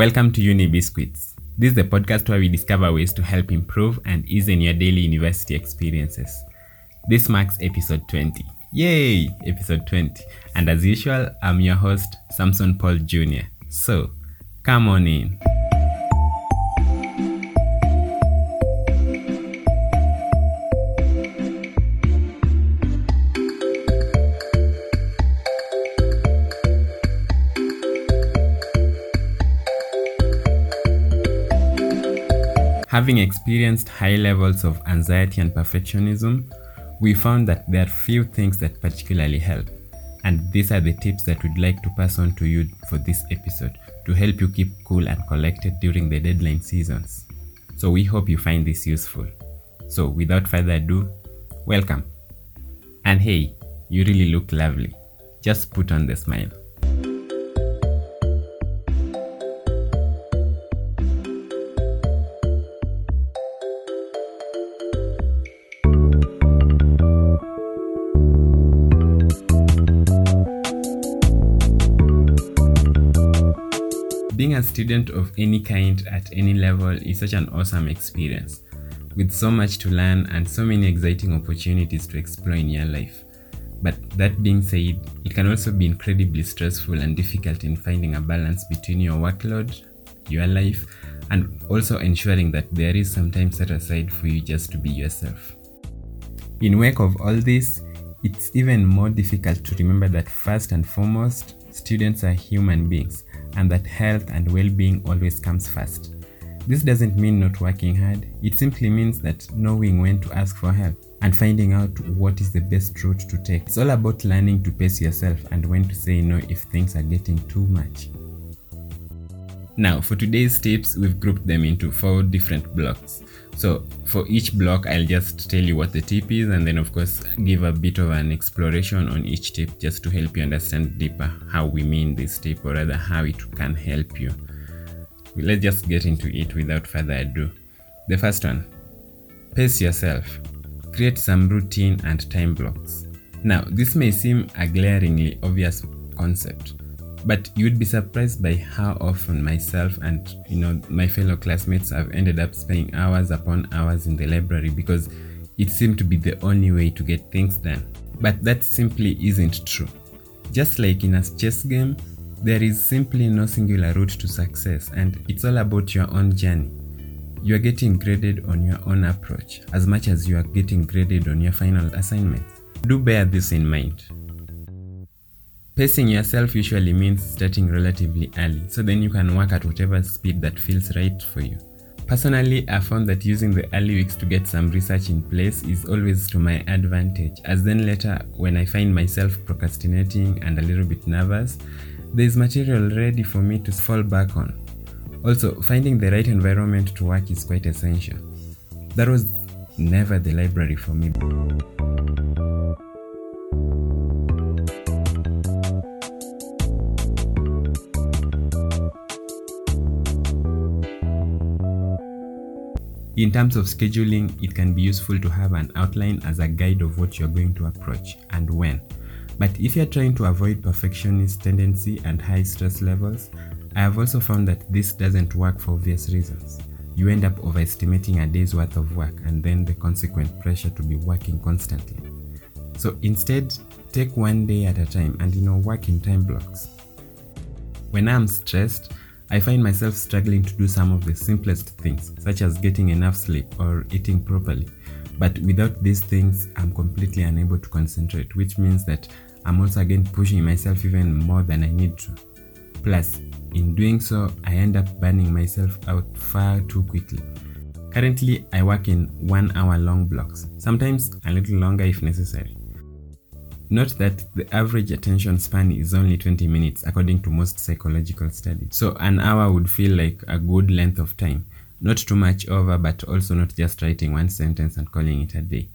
Welcome to Uni Biscuits. This is the podcast where we discover ways to help improve and ease in your daily university experiences. This marks episode 20. Yay! Episode 20. And as usual, I'm your host, Samson Paul Jr. So, come on in. Having experienced high levels of anxiety and perfectionism, we found that there are few things that particularly help. And these are the tips that we'd like to pass on to you for this episode to help you keep cool and collected during the deadline seasons. So we hope you find this useful. So without further ado, welcome. And hey, you really look lovely. Just put on the smile. A student of any kind at any level is such an awesome experience, with so much to learn and so many exciting opportunities to explore in your life. But that being said, it can also be incredibly stressful and difficult in finding a balance between your workload, your life, and also ensuring that there is some time set aside for you just to be yourself. In wake of all this, it's even more difficult to remember that first and foremost, students are human beings and that health and well being always comes first. This doesn't mean not working hard, it simply means that knowing when to ask for help and finding out what is the best route to take. It's all about learning to pace yourself and when to say no if things are getting too much. Now, for today's tips, we've grouped them into four different blocks. So, for each block, I'll just tell you what the tip is and then, of course, give a bit of an exploration on each tip just to help you understand deeper how we mean this tip or rather how it can help you. Let's just get into it without further ado. The first one pace yourself, create some routine and time blocks. Now, this may seem a glaringly obvious concept but you'd be surprised by how often myself and you know my fellow classmates have ended up spending hours upon hours in the library because it seemed to be the only way to get things done. But that simply isn't true. Just like in a chess game there is simply no singular route to success and it's all about your own journey. You are getting graded on your own approach as much as you are getting graded on your final assignments do bear this in mind Pacing yourself usually means starting relatively early, so then you can work at whatever speed that feels right for you. Personally, I found that using the early weeks to get some research in place is always to my advantage, as then later, when I find myself procrastinating and a little bit nervous, there is material ready for me to fall back on. Also, finding the right environment to work is quite essential. That was never the library for me. In terms of scheduling, it can be useful to have an outline as a guide of what you're going to approach and when. But if you're trying to avoid perfectionist tendency and high stress levels, I have also found that this doesn't work for obvious reasons. You end up overestimating a day's worth of work and then the consequent pressure to be working constantly. So instead, take one day at a time and you know work in time blocks. When I'm stressed, I find myself struggling to do some of the simplest things, such as getting enough sleep or eating properly. But without these things, I'm completely unable to concentrate, which means that I'm also again pushing myself even more than I need to. Plus, in doing so, I end up burning myself out far too quickly. Currently, I work in one hour long blocks, sometimes a little longer if necessary. Note that the average attention span is only 20 minutes according to most psychological studies. So an hour would feel like a good length of time. Not too much over, but also not just writing one sentence and calling it a day.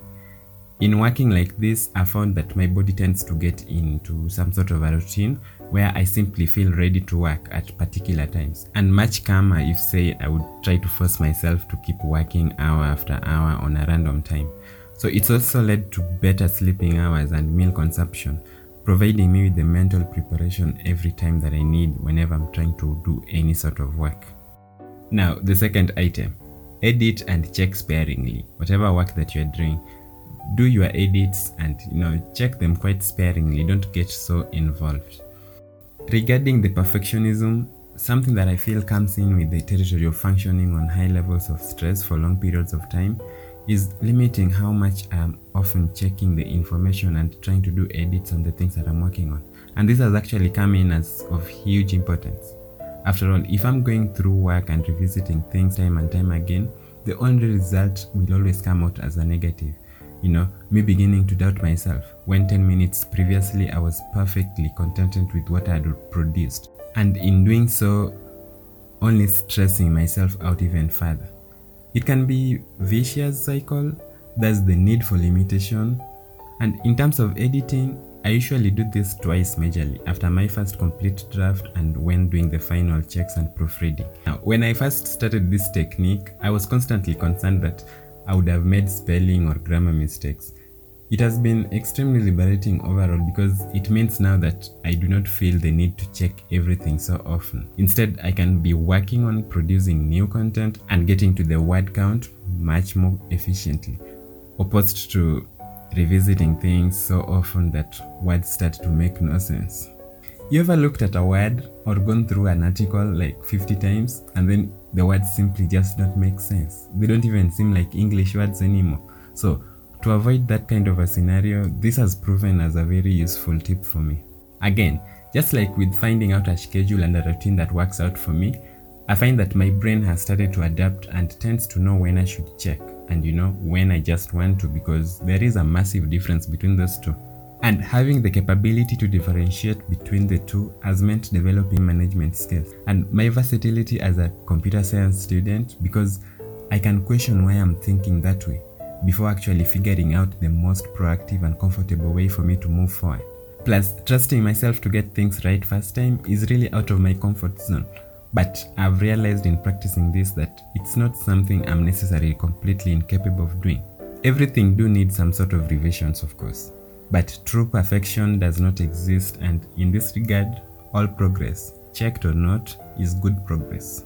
In working like this, I found that my body tends to get into some sort of a routine where I simply feel ready to work at particular times. And much calmer if, say, I would try to force myself to keep working hour after hour on a random time. So it's also led to better sleeping hours and meal consumption, providing me with the mental preparation every time that I need whenever I'm trying to do any sort of work. Now, the second item edit and check sparingly. Whatever work that you're doing, do your edits and you know check them quite sparingly. Don't get so involved. Regarding the perfectionism, something that I feel comes in with the territory of functioning on high levels of stress for long periods of time is limiting how much I'm often checking the information and trying to do edits on the things that I'm working on. And this has actually come in as of huge importance. After all, if I'm going through work and revisiting things time and time again, the only result will always come out as a negative. You know, me beginning to doubt myself when 10 minutes previously I was perfectly contented with what I had produced. And in doing so, only stressing myself out even further. It can be vicious cycle, that's the need for limitation. And in terms of editing, I usually do this twice majorly after my first complete draft and when doing the final checks and proofreading. Now, when I first started this technique, I was constantly concerned that I would have made spelling or grammar mistakes. It has been extremely liberating overall because it means now that I do not feel the need to check everything so often. Instead, I can be working on producing new content and getting to the word count much more efficiently, opposed to revisiting things so often that words start to make no sense. You ever looked at a word or gone through an article like 50 times and then the words simply just don't make sense? They don't even seem like English words anymore. So, to avoid that kind of a scenario, this has proven as a very useful tip for me. Again, just like with finding out a schedule and a routine that works out for me, I find that my brain has started to adapt and tends to know when I should check and you know when I just want to because there is a massive difference between those two. And having the capability to differentiate between the two has meant developing management skills and my versatility as a computer science student because I can question why I'm thinking that way before actually figuring out the most proactive and comfortable way for me to move forward. Plus, trusting myself to get things right first time is really out of my comfort zone. But I've realized in practicing this that it's not something I'm necessarily completely incapable of doing. Everything do need some sort of revisions, of course. But true perfection does not exist, and in this regard, all progress, checked or not, is good progress.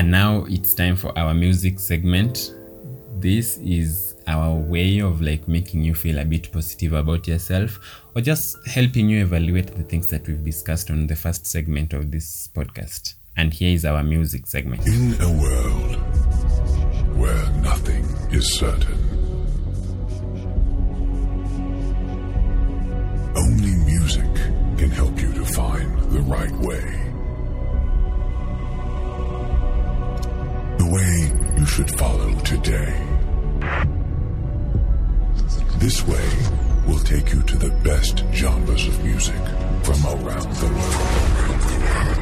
And now it's time for our music segment. This is our way of like making you feel a bit positive about yourself or just helping you evaluate the things that we've discussed on the first segment of this podcast. And here is our music segment. In a world where nothing is certain, only music can help you to find the right way. Way you should follow today. This way will take you to the best genres of music from around the world.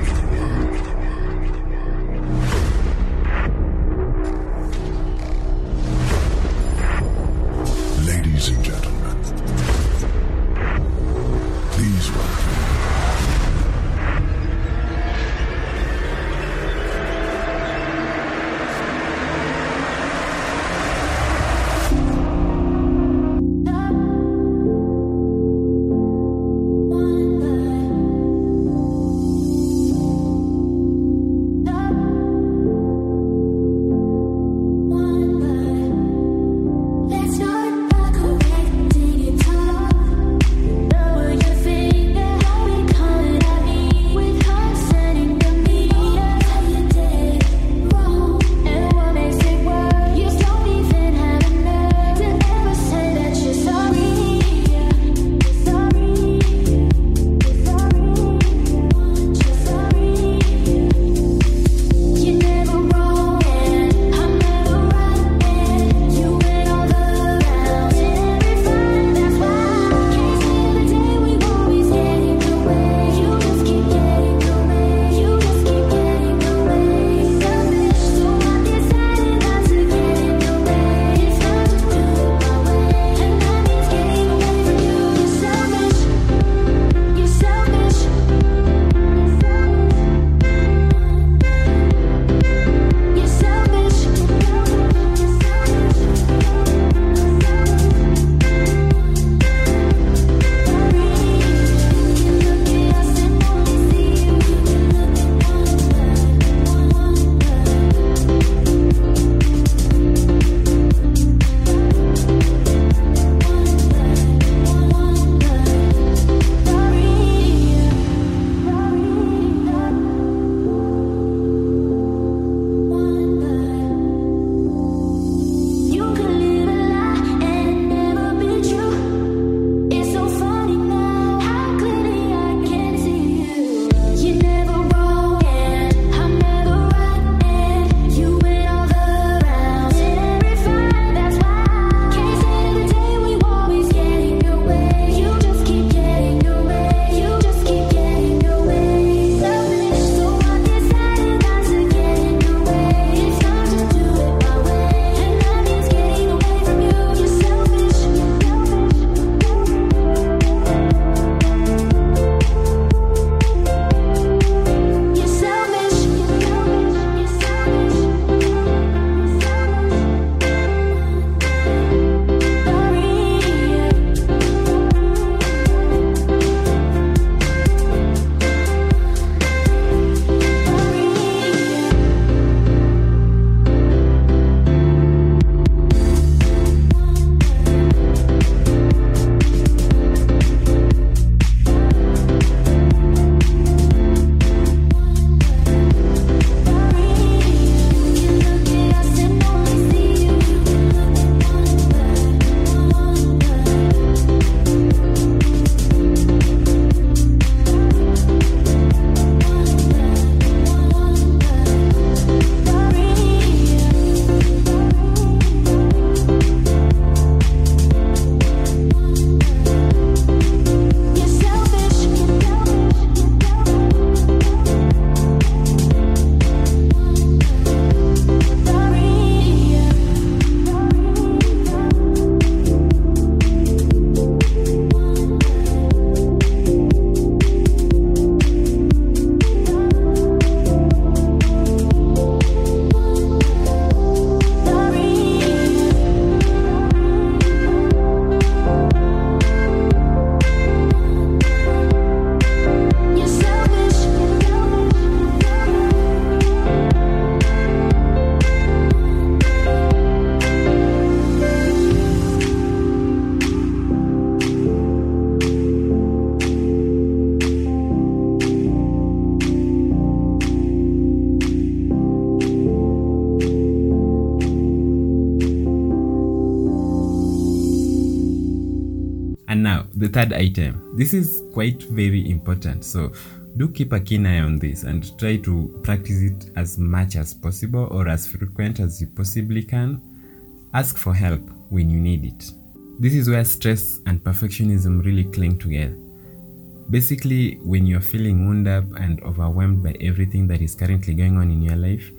Third item. This is quite very important. So do keep a keen eye on this and try to practice it as much as possible or as frequent as you possibly can. Ask for help when you need it. This is where stress and perfectionism really cling together. Basically, when you're feeling wound up and overwhelmed by everything that is currently going on in your life,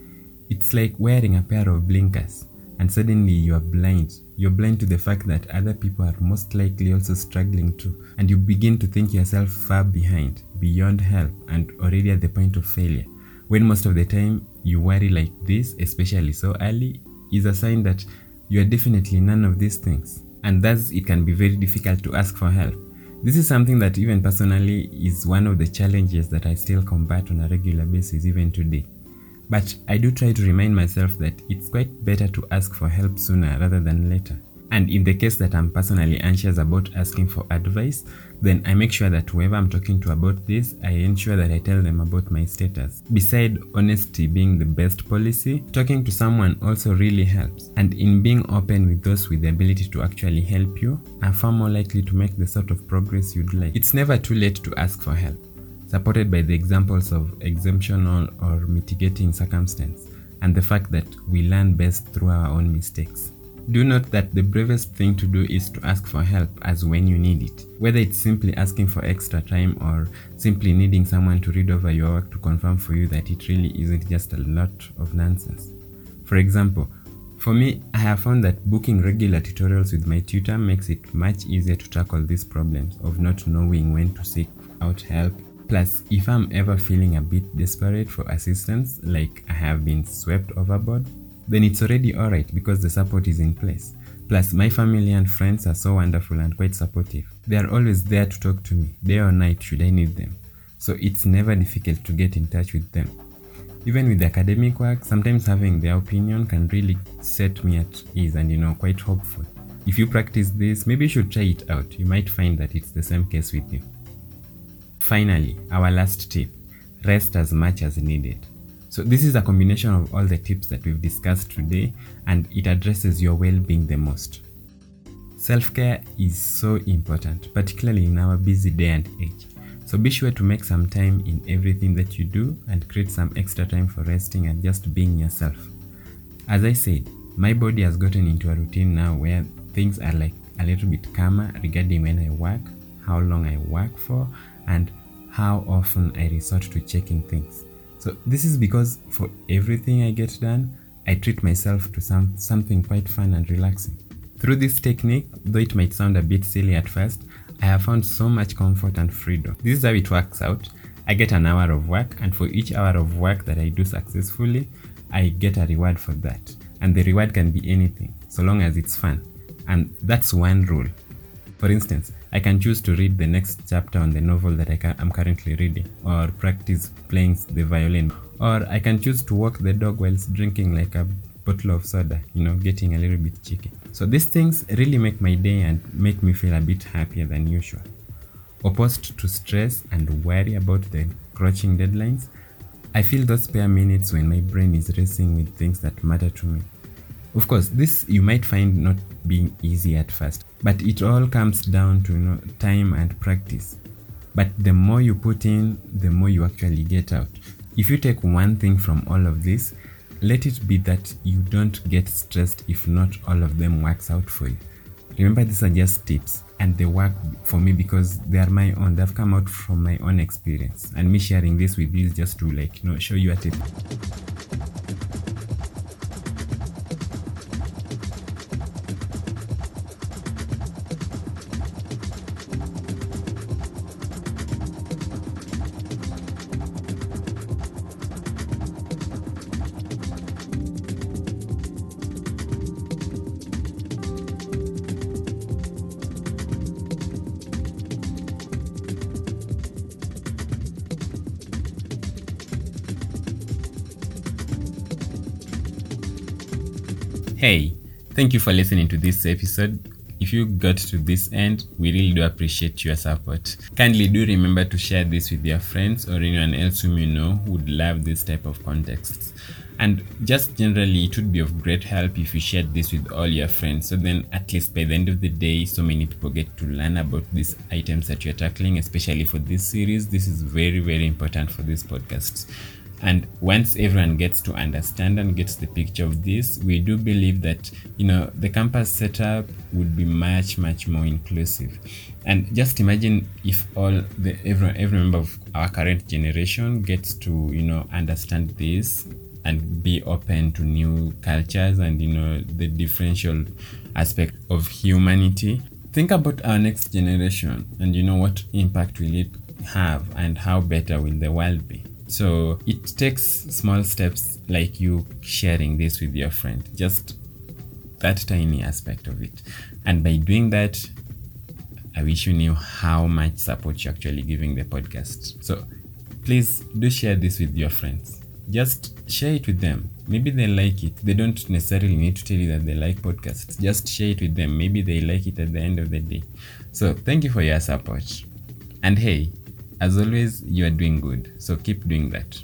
it's like wearing a pair of blinkers and suddenly you are blind. You're blind to the fact that other people are most likely also struggling too, and you begin to think yourself far behind, beyond help, and already at the point of failure. When most of the time you worry like this, especially so early, is a sign that you are definitely none of these things, and thus it can be very difficult to ask for help. This is something that, even personally, is one of the challenges that I still combat on a regular basis, even today. But I do try to remind myself that it's quite better to ask for help sooner rather than later. And in the case that I'm personally anxious about asking for advice, then I make sure that whoever I'm talking to about this, I ensure that I tell them about my status. Beside honesty being the best policy, talking to someone also really helps. And in being open with those with the ability to actually help you, are far more likely to make the sort of progress you'd like. It's never too late to ask for help supported by the examples of exemptional or mitigating circumstance and the fact that we learn best through our own mistakes. Do note that the bravest thing to do is to ask for help as when you need it, whether it's simply asking for extra time or simply needing someone to read over your work to confirm for you that it really isn't just a lot of nonsense. For example, for me, I have found that booking regular tutorials with my tutor makes it much easier to tackle these problems of not knowing when to seek out help Plus, if I'm ever feeling a bit desperate for assistance, like I have been swept overboard, then it's already alright because the support is in place. Plus, my family and friends are so wonderful and quite supportive. They are always there to talk to me, day or night, should I need them. So it's never difficult to get in touch with them. Even with the academic work, sometimes having their opinion can really set me at ease and, you know, quite hopeful. If you practice this, maybe you should try it out. You might find that it's the same case with you. Finally, our last tip rest as much as needed. So, this is a combination of all the tips that we've discussed today, and it addresses your well being the most. Self care is so important, particularly in our busy day and age. So, be sure to make some time in everything that you do and create some extra time for resting and just being yourself. As I said, my body has gotten into a routine now where things are like a little bit calmer regarding when I work, how long I work for, and how often I resort to checking things. So this is because for everything I get done, I treat myself to some something quite fun and relaxing. Through this technique, though it might sound a bit silly at first, I have found so much comfort and freedom. This is how it works out. I get an hour of work, and for each hour of work that I do successfully, I get a reward for that. And the reward can be anything, so long as it's fun. And that's one rule. For instance, I can choose to read the next chapter on the novel that I am currently reading, or practice playing the violin, or I can choose to walk the dog whilst drinking like a bottle of soda, you know, getting a little bit cheeky. So these things really make my day and make me feel a bit happier than usual. Opposed to stress and worry about the crouching deadlines, I feel those spare minutes when my brain is racing with things that matter to me. Of course, this you might find not being easy at first, but it all comes down to you know, time and practice. But the more you put in, the more you actually get out. If you take one thing from all of this, let it be that you don't get stressed if not all of them works out for you. Remember, these are just tips and they work for me because they are my own. They've come out from my own experience. And me sharing this with you is just to like, you know, show you a tip. Thank you for listening to this episode. If you got to this end, we really do appreciate your support. Kindly do remember to share this with your friends or anyone else whom you know who would love this type of context. And just generally, it would be of great help if you shared this with all your friends. So then, at least by the end of the day, so many people get to learn about these items that you're tackling, especially for this series. This is very, very important for these podcasts. And once everyone gets to understand and gets the picture of this, we do believe that you know the campus setup would be much, much more inclusive. And just imagine if all the every every member of our current generation gets to you know understand this and be open to new cultures and you know the differential aspect of humanity think about our next generation and you know what impact will it have and how better will the world be so it takes small steps like you sharing this with your friend just that tiny aspect of it and by doing that i wish you knew how much support you're actually giving the podcast so please do share this with your friends just share it with them. Maybe they like it. They don't necessarily need to tell you that they like podcasts. Just share it with them. Maybe they like it at the end of the day. So thank you for your support. And hey, as always, you are doing good. So keep doing that.